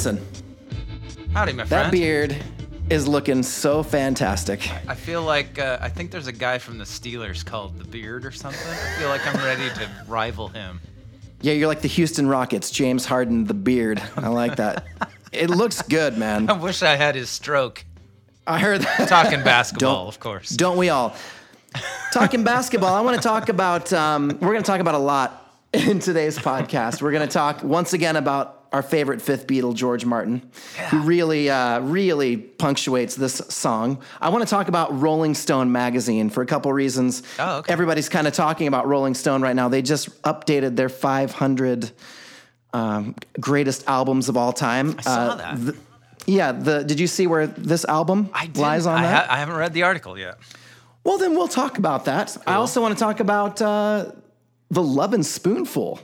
Howdy, my that beard is looking so fantastic. I feel like uh, I think there's a guy from the Steelers called the Beard or something. I feel like I'm ready to rival him. Yeah, you're like the Houston Rockets, James Harden, the beard. I like that. it looks good, man. I wish I had his stroke. I heard that. Talking basketball, of course. Don't we all? Talking basketball, I want to talk about, um, we're going to talk about a lot in today's podcast. We're going to talk once again about our favorite fifth Beatle, George Martin, who really, uh, really punctuates this song. I want to talk about Rolling Stone magazine for a couple reasons. Oh, okay. Everybody's kind of talking about Rolling Stone right now. They just updated their 500 um, greatest albums of all time. I saw that. th- yeah, the did you see where this album I lies on I, that? ha- I haven't read the article yet. Well, then we'll talk about that. I also want to talk about uh, the Lovin' Spoonful.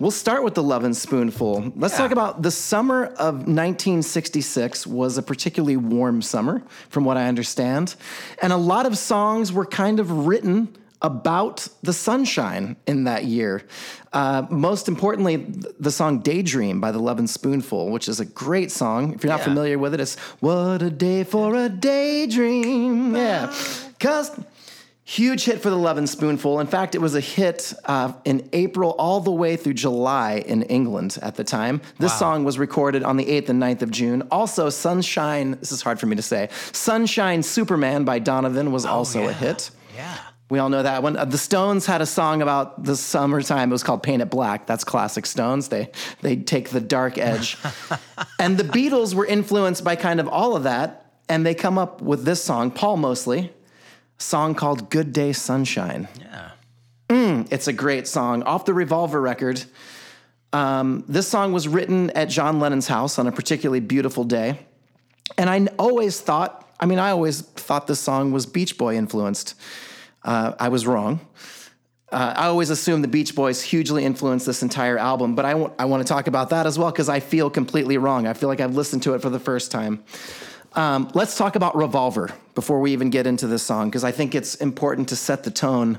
We'll start with the Lovin' Spoonful. Let's Yeah. talk about the summer of 1966 was a particularly warm summer, from what I understand, and a lot of songs were kind of written about the sunshine in that year. Uh, most importantly, the song Daydream by the Lovin' Spoonful, which is a great song. If you're not Yeah. familiar with it, it's What a Day for a Daydream. Yeah. Because huge hit for the Lovin' Spoonful. In fact, it was a hit uh, in April all the way through July in England at the time. This Wow. song was recorded on the 8th and 9th of June. Also, Sunshine, this is hard for me to say, Sunshine Superman by Donovan was also a Oh, hit. Yeah. We all know that one. Uh, the Stones had a song about the summertime. It was called "Paint It Black." That's classic Stones. They they take the dark edge, and the Beatles were influenced by kind of all of that, and they come up with this song. Paul mostly, a song called "Good Day Sunshine." Yeah. It's a great song off the Revolver record. Um, this song was written at John Lennon's house on a particularly beautiful day, and I always thought. I mean, I always thought this song was Beach Boy influenced. Uh, I was wrong. Uh, I always assumed the Beach Boys hugely influenced this entire album, but I want to talk about that as well because I feel completely wrong. I feel like I've listened to it for the first time. Um, let's talk about Revolver before we even get into this song because I think it's important to set the tone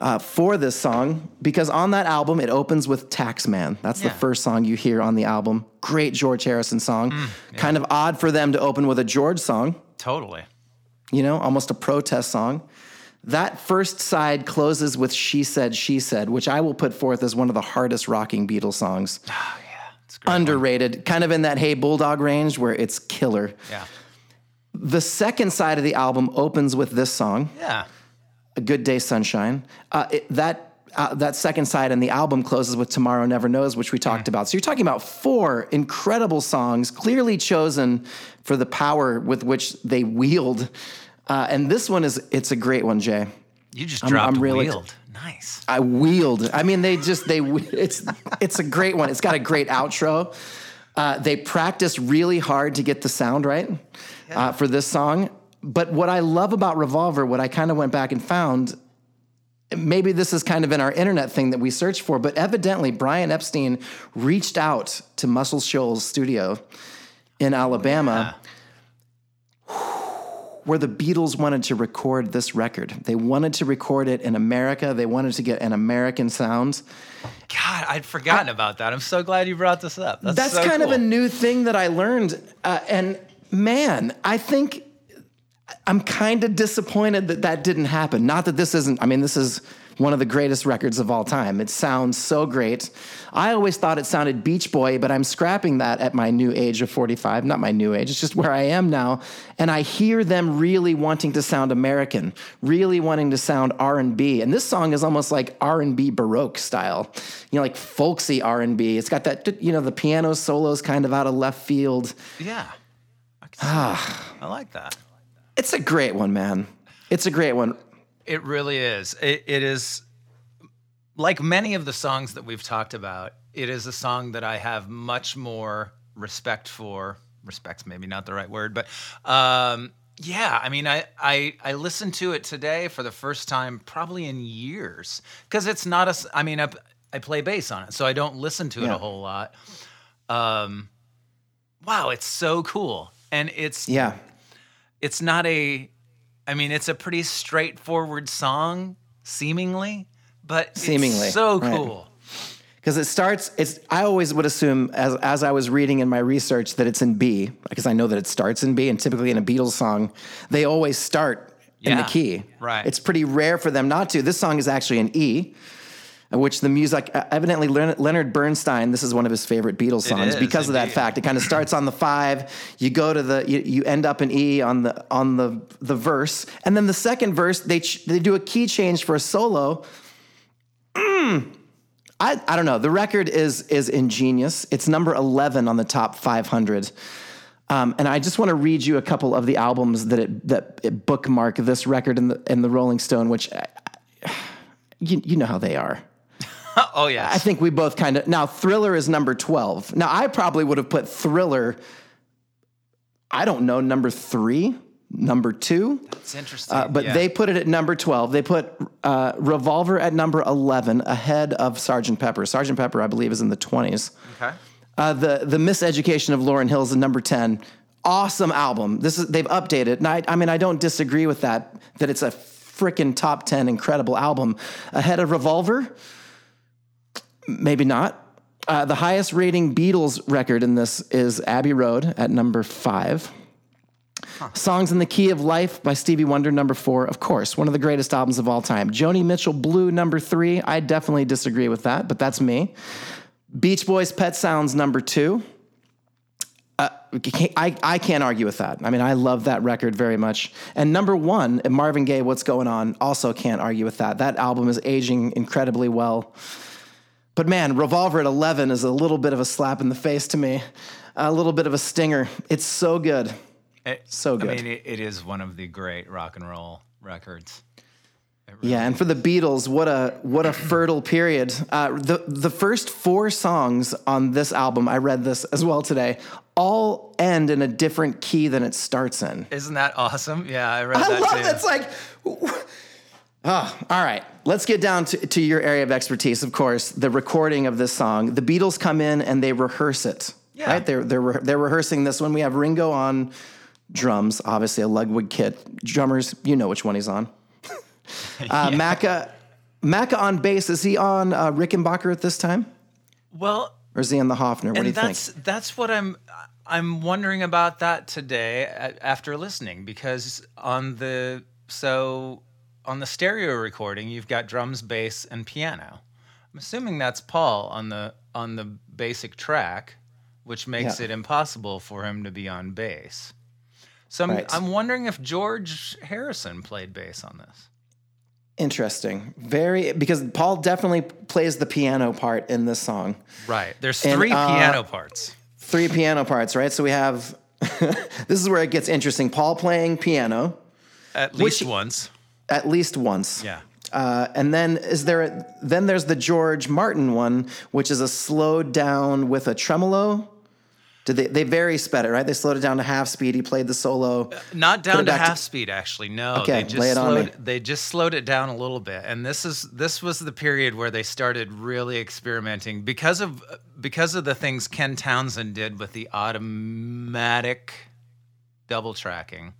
uh, for this song because on that album it opens with Taxman. That's the first song you hear on the album. Great George Harrison song. Kind of odd for them to open with a George song Totally. you know, almost a protest song. That first side closes with She Said, She Said, which I will put forth as one of the hardest rocking Beatles songs. It's great. Underrated, kind of in that Hey Bulldog range where it's killer. Yeah. The second side of the album opens with this song, Yeah. A Good Day Sunshine. Uh, it- that, uh, that second side and the album closes with Tomorrow Never Knows, which we talked about. So you're talking about four incredible songs, clearly chosen for the power with which they wield. Uh, and this one is, it's a great one, Jay. You just I'm- dropped I'm really- wheeled. Nice. I wheeled. I mean, they just they. It's it's a great one. It's got a great outro. Uh, they practice really hard to get the sound right uh, for this song. But what I love about Revolver, what I kind of went back and found, maybe this is kind of in our internet thing that we search for, but evidently Brian Epstein reached out to Muscle Shoals Studio in Alabama where the Beatles wanted to record this record. They wanted to record it in America. They wanted to get an American sound. God, I'd forgotten about that. I'm so glad you brought this up. That's, That's so kind of a new thing that I learned. Uh, and man, I think I'm kind of disappointed that that didn't happen. Not that this isn't, I mean, this is one of the greatest records of all time. It sounds so great. I always thought it sounded Beach Boy, but I'm scrapping that at my new age of 45. Not my new age, it's just where I am now. And I hear them really wanting to sound American, really wanting to sound R&B. And this song is almost like R&B Baroque style. You know, like folksy R&B. It's got that, you know, the piano solos kind of out of left field. Yeah. I, that. I like that. It's a great one, man. It's a great one. It really is. It, it is like many of the songs that we've talked about. It is a song that I have much more respect for. Respect's maybe not the right word, but um, yeah. I mean, I, I I listened to it today for the first time probably in years because it's not a. I mean, I, I play bass on it, so I don't listen to it Yeah. a whole lot. Um, wow, it's so cool, and it's Yeah. it's not a I mean, it's a pretty straightforward song, seemingly, but Seemingly, it's so cool. because it starts. It's I always would assume as as I was reading in my research that it's in B because I know that it starts in B, and typically in a Beatles song, they always start in the key. right. It's pretty rare for them not to. This song is actually in E. Which the music, evidently Leonard Bernstein, this is one of his favorite Beatles songs is, because of that fact. It kind of starts on the five, you go to the, you, you end up in E on the on the the verse, and then the second verse they ch- they do a key change for a solo. Mm. I I don't know. The record is is ingenious. It's number eleven on the top five hundred. Um, and I just want to read you a couple of the albums that it that it bookmark this record in the in the Rolling Stone, which I, I- you you know how they are. oh yeah. I think we both kind of now Thriller is number 12. Now I probably would have put Thriller I don't know number 3, number 2. That's interesting. Uh, but yeah. they put it at number 12. They put uh, Revolver at number 11 ahead of Sergeant Pepper. Sergeant Pepper I believe is in the 20s. okay. Uh, the the Miseducation of Lauryn Hill is at number 10. Awesome album. This is they've updated. And I, I mean I don't disagree with that that it's a freaking top 10 incredible album ahead of Revolver. Maybe not. Uh, the highest rating Beatles record in this is Abbey Road at number five. Songs in the Key of Life by Stevie Wonder, number four. Of course, one of the greatest albums of all time. Joni Mitchell Blue, number three. I definitely disagree with that, but that's me. Beach Boys Pet Sounds, number two. Uh, I, I can't argue with that. I mean, I love that record very much. And number one, Marvin Gaye, What's Going On, also can't argue with that. That album is aging incredibly well. But man, Revolver at 11 is a little bit of a slap in the face to me, a little bit of a stinger. It's so good. It- so good. I mean, it, it is one of the great rock and roll records. Yeah, and for the Beatles, what a what a fertile period. Uh, the the first four songs on this album, I read this as well today, all end in a different key than it starts in. Isn't that awesome? Yeah, I read I that love too. like, oh, all right. Let's get down to, to your area of expertise. Of course, the recording of this song. The Beatles come in and they rehearse it. Yeah. Right? They're they're re- they're rehearsing this one. We have Ringo on drums, obviously a Ludwig kit. Drummers, you know which one he's on. uh, Macca, Macca on bass. Is he on uh, Rickenbacker at this time, well, or is he on the Hofner? What do you and think? that's that's what I'm I'm wondering about that today after listening because on the so on the stereo recording you've got drums, bass, and piano. I'm assuming that's Paul on the on the basic track, which makes Yeah. it impossible for him to be on bass. So I'm, Right. I'm wondering if George Harrison played bass on this. Interesting. Very because Paul definitely plays the piano part in this song. Right. There's And, three uh, piano parts. three piano parts, right? So we have this is where it gets interesting. Paul playing piano At which- least once. At least once. Yeah. Uh, and then is there a, then there's the George Martin one, which is a slowed down with a tremolo. Did they they very sped it, right? They slowed it down to half speed. He played the solo. Not down to back to- half speed, actually. No, Okay, they just lay it on me. They just slowed it down a little bit, and this is this was the period where they started really experimenting because of because of the things Ken Townsend did with the automatic double tracking.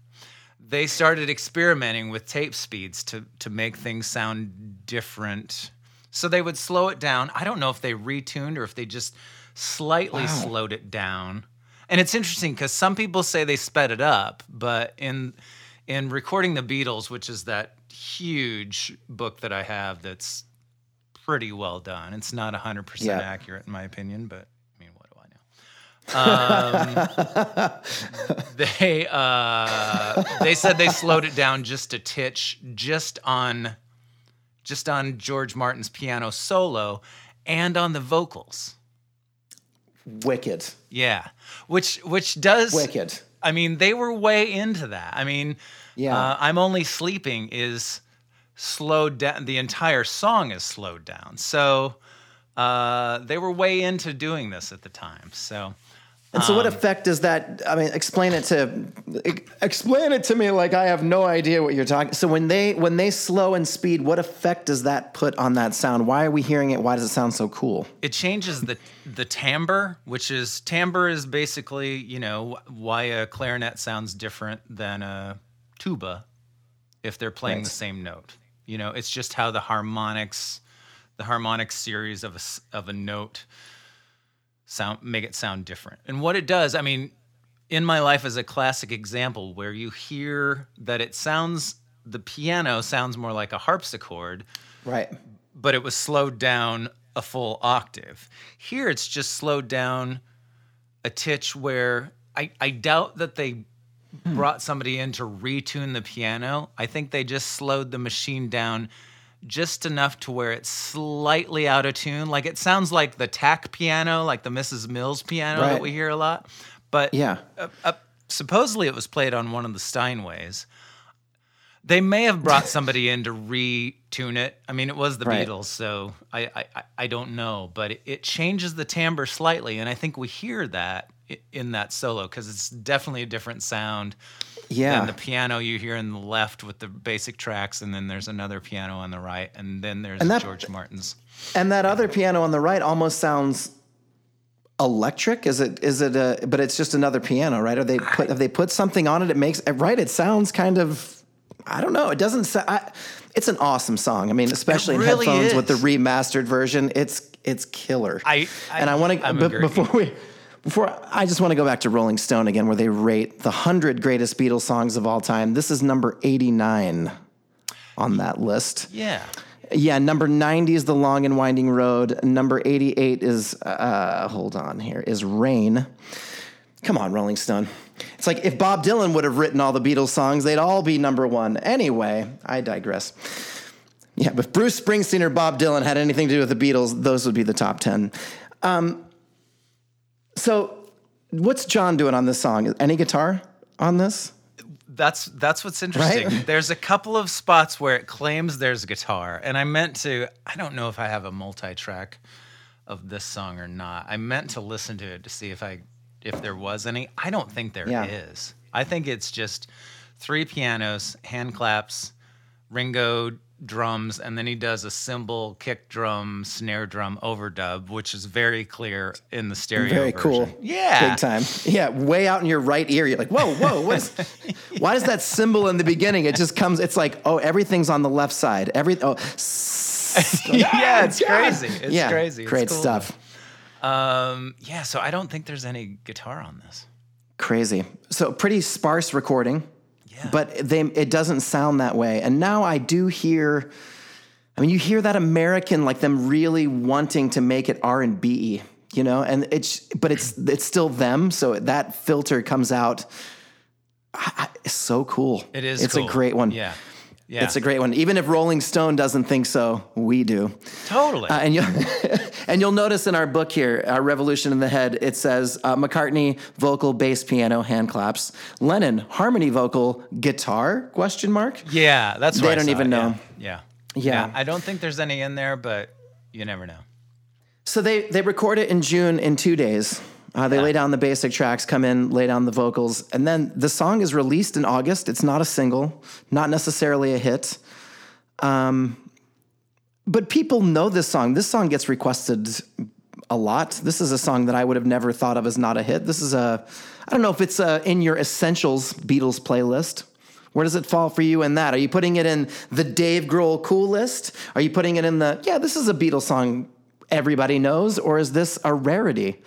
They started experimenting with tape speeds to to make things sound different. So they would slow it down. I don't know if they retuned or if they just slightly Wow. slowed it down. And it's interesting because some people say they sped it up, but in in recording the Beatles, which is that huge book that I have, that's pretty well done. It's not hundred percent accurate in my opinion, but I mean, what do I know? Um, they uh, they said they slowed it down just a titch, just on just on George Martin's piano solo and on the vocals. Wicked, Yeah, which which does. wicked. I mean, they were way into that. I mean, Yeah. uh, I'm only sleeping is slowed down. The entire song is slowed down. So uh, they were way into doing this at the time. So And so, Um, what effect does that? I mean, explain it to explain it to me like I have no idea what you're talking. So when they when they slow and speed, what effect does that put on that sound? Why are we hearing it? Why does it sound so cool? it changes the the timbre, which is timbre is basically you know why a clarinet sounds different than a tuba if they're playing Right. the same note. You know, it's just how the harmonics, the harmonic series of a of a note sound make it sound different. And what it does, I mean, in my life is a classic example where you hear that it sounds the piano sounds more like a harpsichord, Right. but it was slowed down a full octave. Here it's just slowed down a titch where I, I doubt that they hmm. brought somebody in to retune the piano. I think they just slowed the machine down just enough to where it's slightly out of tune. Like it sounds like the tack piano, like the Mrs. Mills piano that we hear a lot. But Yeah. uh, uh, supposedly it was played on one of the Steinways. They may have brought somebody in to retune it. I mean, it was the Right. Beatles, so I, I I- I don't know, but it, it changes the timbre slightly, and I think we hear that in that solo because it's definitely a different sound Yeah. than the piano you hear in the left with the basic tracks, and then there's another piano on the right, and then there's And that- George Martin's. And that other piano on the right almost sounds electric. Is it? Is it a? But it's just another piano, right? Are they put? Have they put something on it? It makes right. It sounds kind of. I don't know. It doesn't. Sound, it's an awesome song. I mean, especially really in headphones with the remastered version. It's it's killer. I- I- and I want to agreeing. before we. Before I just want to go back to Rolling Stone again, where they rate the hundred greatest Beatles songs of all time. This is number eighty nine on that list. Yeah, Yeah, number 90 is The Long and Winding Road. Number 88 is, uh, hold on here, is Rain. Come on, Rolling Stone. It's like if Bob Dylan would have written all the Beatles songs, they'd all be number one. Anyway, I digress. Yeah, but if Bruce Springsteen or Bob Dylan had anything to do with the Beatles, those would be the top 10. Um, so, what's John doing on this song? Any guitar on this? that's that's what's interesting. Right? There's a couple of spots where it claims there's guitar, and I meant to. I don't know if I have a multi-track of this song or not. I meant to listen to it to see if I if there was any. I don't think there is. Yeah. I think it's just three pianos, hand claps, Ringo drums, and then he does a cymbal, kick drum, snare drum overdub, which is very clear in the stereo. Very version. cool. Yeah. Big time. Yeah, way out in your right ear. You're like, whoa, whoa, what's why does that cymbal in the beginning? It just comes, it's like, oh, everything's on the left side. Every oh yeah, it's God. crazy. It's yeah, crazy. It's Great cool. stuff. Um, yeah, so I don't think there's any guitar on this. Crazy. So pretty sparse recording. Yeah. But they it doesn't sound that way. And now I do hear I mean you hear that American like them really wanting to make it R&B, you know? And it's but it's it's still them, so that filter comes out I- I- it's so cool. It is. It's cool. a great one. Yeah, yeah. It's a great one. Even if Rolling Stone doesn't think so, we do. totally. Uh, and you'll and you'll notice in our book here, our Revolution in the Head, it says uh, McCartney vocal, bass, piano, hand claps. Lennon harmony vocal, guitar? Question mark. yeah, that's. They I don't even it, know. Yeah. Yeah. I don't think there's any in there, but you never know. So they they record it in June in two days. Uh, they lay down the basic tracks, come in, lay down the vocals, and then the song is released in August. It's not a single, not necessarily a hit. Um, but people know this song. This song gets requested a lot. This is a song that I would have never thought of as not a hit. This is a, I don't know if it's uh in your essentials Beatles playlist. Where does it fall for you in that? Are you putting it in the Dave Grohl cool list? Are you putting it in the, yeah, this is a Beatles song everybody knows? Or is this a rarity?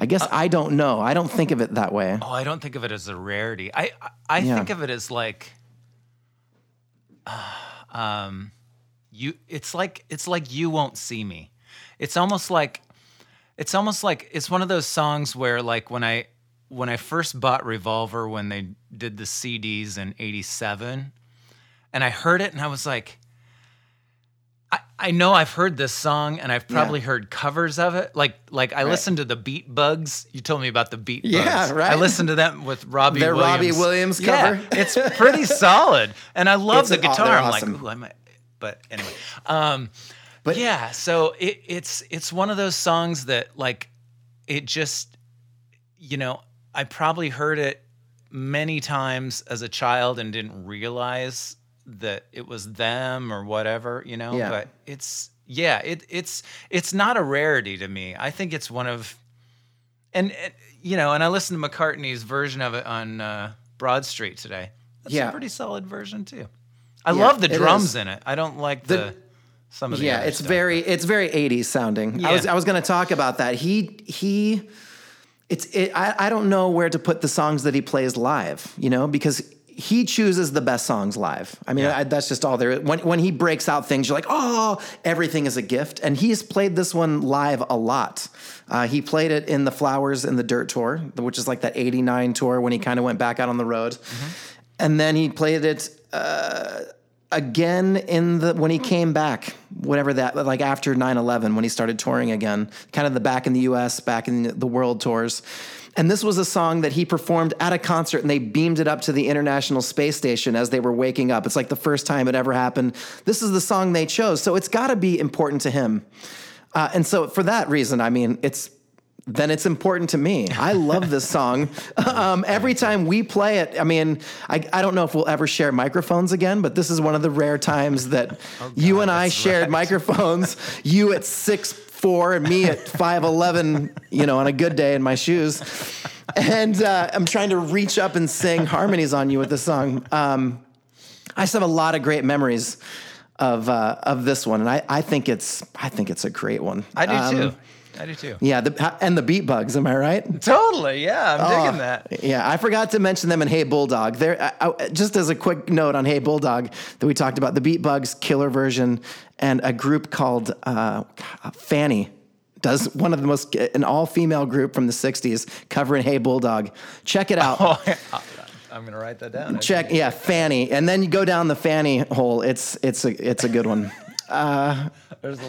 I guess I don't know. I don't think of it that way. Oh, I don't think of it as a rarity. I I, I Yeah. think of it as like, um, you. It's like it's like you won't see me. It's almost like, it's almost like it's one of those songs where like when I when I first bought Revolver when they did the CDs in '87, and I heard it and I was like. I, know I've heard this song and I've probably heard covers of it. Like like I listened to the Beat Bugs. You told me about the Beat Bugs. Yeah, right. I listened to them with Robbie Their Williams. Robbie Williams cover. Yeah, it's pretty solid. And I love It's the guitar. I'm awesome. like, ooh, I might but anyway. Um But- yeah, so it, it's it's one of those songs that like it just you know, I probably heard it many times as a child and didn't realize that it was them or whatever, you know. Yeah. But it's yeah, it it's it's not a rarity to me. I think it's one of and, and you know, and I listened to McCartney's version of it on uh, Broad Street today. That's Yeah. a pretty solid version too. I Yeah, love the drums is. in it. I don't like The- the, some of the yeah, it's stuff. very it's very 80s sounding. Yeah. I was I was going to talk about that. He he it's it, I I don't know where to put the songs that he plays live, you know, because he chooses the best songs live. I mean, Yeah. I, that's just all there. When when he breaks out things, you're like, oh, everything is a gift. And he's played this one live a lot. Uh, he played it in the Flowers in the Dirt tour, which is like that '89 tour when he kind of went back out on the road, and then he played it again in the when he came back whatever that like after 9-11 when he started touring again kind of the back in the us back in the world tours and this was a song that he performed at a concert and they beamed it up to the international space station as they were waking up it's like the first time it ever happened this is the song they chose so it's got to be important to him uh, and so for that reason i mean it's then it's important to me. I love this song. Um, every time we play it, I mean, I, I don't know if we'll ever share microphones again, but this is one of the rare times that you and I shared right. microphones. You at six four and me at five eleven. You know, on a good day in my shoes, and uh, I'm trying to reach up and sing harmonies on you with this song. Um, I just have a lot of great memories of uh, of this one, and I, I think it's I think it's a great one. I do Um, too. I do too. yeah, the, uh, and the beat bugs. Am I right? Totally. Yeah, I'm Oh, digging that. Yeah, I forgot to mention them in Hey Bulldog. There, I, I- just as a quick note on Hey Bulldog that we talked about the Beat Bugs killer version and a group called uh, Fanny does one of the most an all female group from the '60s covering Hey Bulldog. Check it out. Oh, yeah. I'm gonna write that down. Check, yeah, Fanny, and then you go down the Fanny hole. It's it's a it's a good one. A-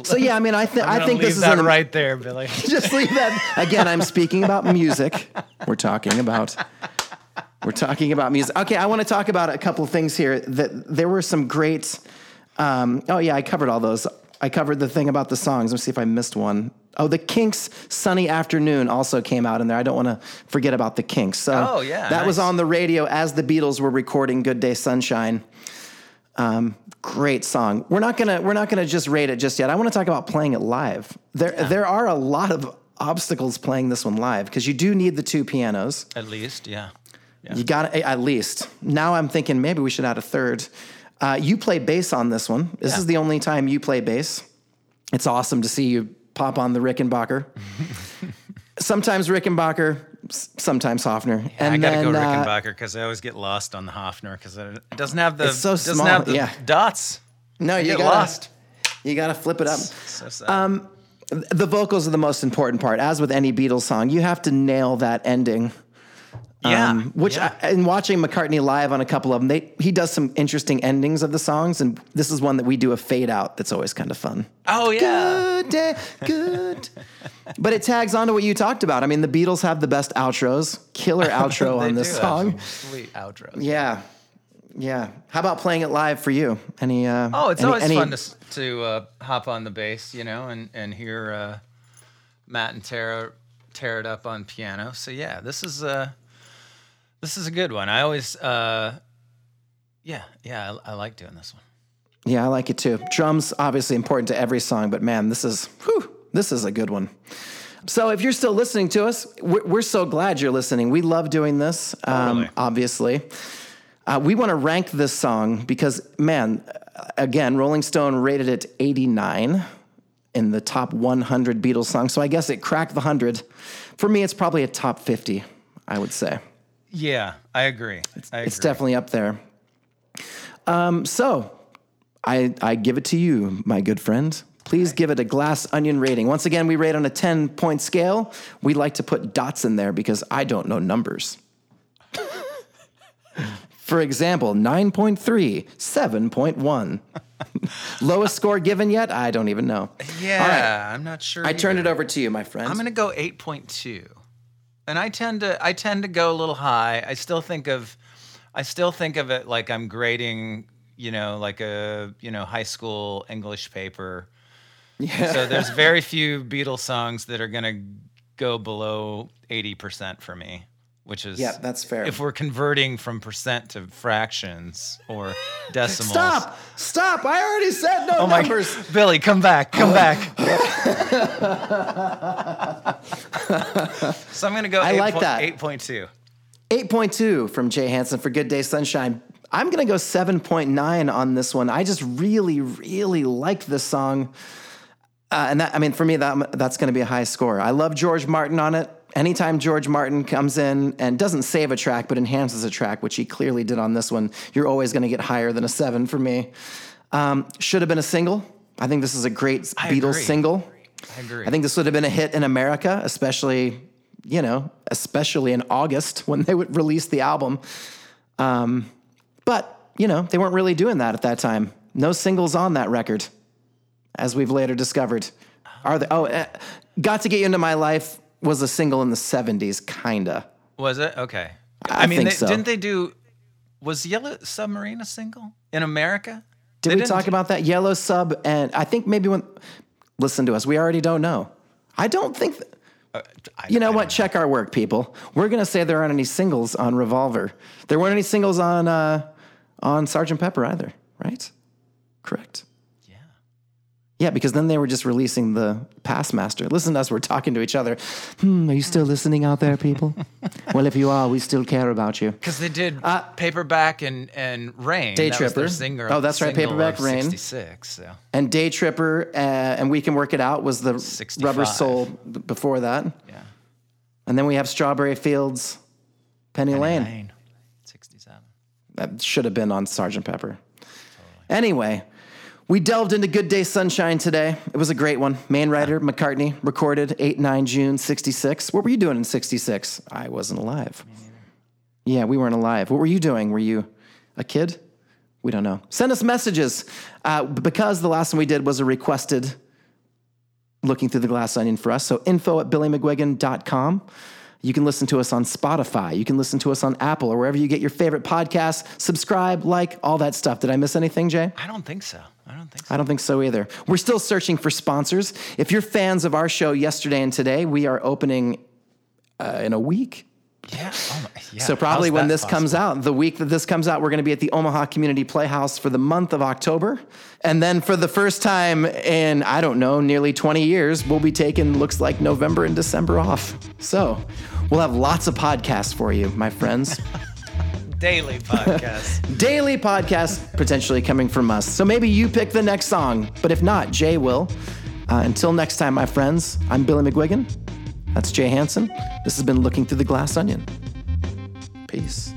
So yeah, I mean, I think I'm I think leave this is that an, right there, Billy. just leave that. Again i'm speaking about music. We're talking about we're talking about music. Okay i want to talk about a couple of things here that there were some great um, oh yeah i covered all those. I covered the thing about the songs. Let's see if i missed one. Oh the kinks sunny afternoon also came out in there. I don't want to forget about the kinks. So Oh, yeah, that was on the radio as the beatles were recording good day sunshine um, great song. We're not gonna we're not gonna just rate it just yet. I want to talk about playing it live. There there are a lot of obstacles playing this one live because you do need the two pianos. At least, yeah. Yeah. You got to at least. Now I'm thinking maybe we should add a third. Uh, you play bass on this one. This Yeah. is the only time you play bass. It's awesome to see you pop on the Rickenbacker. sometimes Rickenbacker, sometimes Hofner. I gotta go uh, Rickenbacker because I always get lost on the Hofner because it doesn't have the so doesn't small, have the yeah. dots. no, I you get gotta, lost. You got to flip it up. So sad. Um, the vocals are the most important part. As with any Beatles song, you have to nail that ending. yeah, Um, which, yeah. I, in watching McCartney live on a couple of them, they, he does some interesting endings of the songs, and this is one that we do a fade out. That's always kind of fun. oh yeah, Good day, good. but it tags on to what you talked about. I mean, the Beatles have the best outros, killer outro on this do song. Sweet outros. Yeah, yeah. How about playing it live for you? Any? Uh, Oh, it's any- always any- fun to to uh, hop on the bass, you know, and and hear uh, Matt and Tara tear it up on piano. So yeah, this is uh this is a good one. I always uh yeah yeah I, I like doing this one. Yeah, I like it too. Drums obviously important to every song, but man, this is whew, this is a good one. So if you're still listening to us, we're, we're so glad you're listening. We love doing this. Um, Totally. obviously, uh, we want to rank this song because man, again, Rolling Stone rated it 89 in the top 100 Beatles songs. So I guess it cracked the hundred. For me, it's probably a top 50. I would say Yeah, I agree. I it's definitely up there. Um, so I I give it to you, my good friend. Please give it a glass onion rating. Once again, we rate on a 10 point scale. We like to put dots in there because I don't know numbers. For example, 9.3, 7.1. Lowest score given yet? I don't even know. yeah. Right. I'm not sure. I turned it over to you, my friend. I'm gonna go eight point two, and I tend to I tend to go a little high. I still think of I still think of it like I'm grading, you know, like a you know high school English paper. yeah. So there's very few Beatles songs that are gonna go below eighty percent for me, which is yeah, that's fair. if we're converting from percent to fractions or decimals. Stop! Stop! I already said no Oh my numbers. Billy, come back, come back. so I'm gonna go. I like that. Eight point two. 8.2 from Jay Hansen for Good Day Sunshine. I'm gonna go 7.9 on this one. I just really, really liked this song. Uh, and that, I mean, for me, that that's going to be a high score. I love George Martin on it. Anytime George Martin comes in and doesn't save a track but enhances a track, which he clearly did on this one, you're always going to get higher than a seven for me. Um, should have been a single. I think this is a great I Beatles agree. single. I agree. I think this would have been a hit in America, especially, you know, especially in August when they would release the album. Um, but, you know, they weren't really doing that at that time. No singles on that record, as we've later discovered. Are they? Oh, uh, Got to Get You Into My Life was a single in the 70s, kinda. Was it okay? I mean, think they, so. didn't they do? Was Yellow Submarine a single in America? Did They we talk do- about that? Yellow Sub, and I think maybe when, listen to us, we already don't know. I don't think, th- I- you know I what? don't Check our work, people. We're going to say there aren't any singles on Revolver. There weren't any singles on, uh, on Sergeant Pepper either, right? Correct. Yeah. Yeah, because then they were just releasing the Passmaster. Listen to us, we're talking to each other. Hmm, are you still listening out there, people? well, if you are, we still care about you. Because they did Paperback and, and Rain. Uh, Day that was their Tripper. singer, Oh, that's right, single Paperback, of Rain. 66. So. And Day Tripper uh, and We Can Work It Out was the 65. Rubber Soul b- before that. Yeah. And then we have Strawberry Fields, Penny, Lane. Rain. 67. That should have been on Sergeant Pepper. Anyway, we delved into Good Day Sunshine today. It was a great one. Main writer McCartney recorded 8 9 June 66. What were you doing in 66? I wasn't alive. Yeah, we weren't alive. What were you doing? Were you a kid? We don't know. Send us messages uh, because the last one we did was a requested looking through the glass onion for us. So info at billymcguigan.com. You can listen to us on Spotify. You can listen to us on Apple or wherever you get your favorite podcasts. Subscribe, like, all that stuff. Did I miss anything, Jay? I don't think so. I don't think so. I don't think so either. We're still searching for sponsors. If you're fans of our show yesterday and today, we are opening uh, in a week. Yeah. Oh my, yeah. So probably How's when this comes out, the week that this comes out, we're going to be at the Omaha Community Playhouse for the month of October. And then for the first time in, I don't know, nearly 20 years, we'll be taking, looks like November and December off. So we'll have lots of podcasts for you, my friends. daily podcast. Daily podcasts potentially coming from us. So maybe you pick the next song, but if not, Jay will. Uh, until next time, my friends, I'm Billy McGuigan. That's Jay Hansen. This has been Looking Through the Glass Onion. Peace.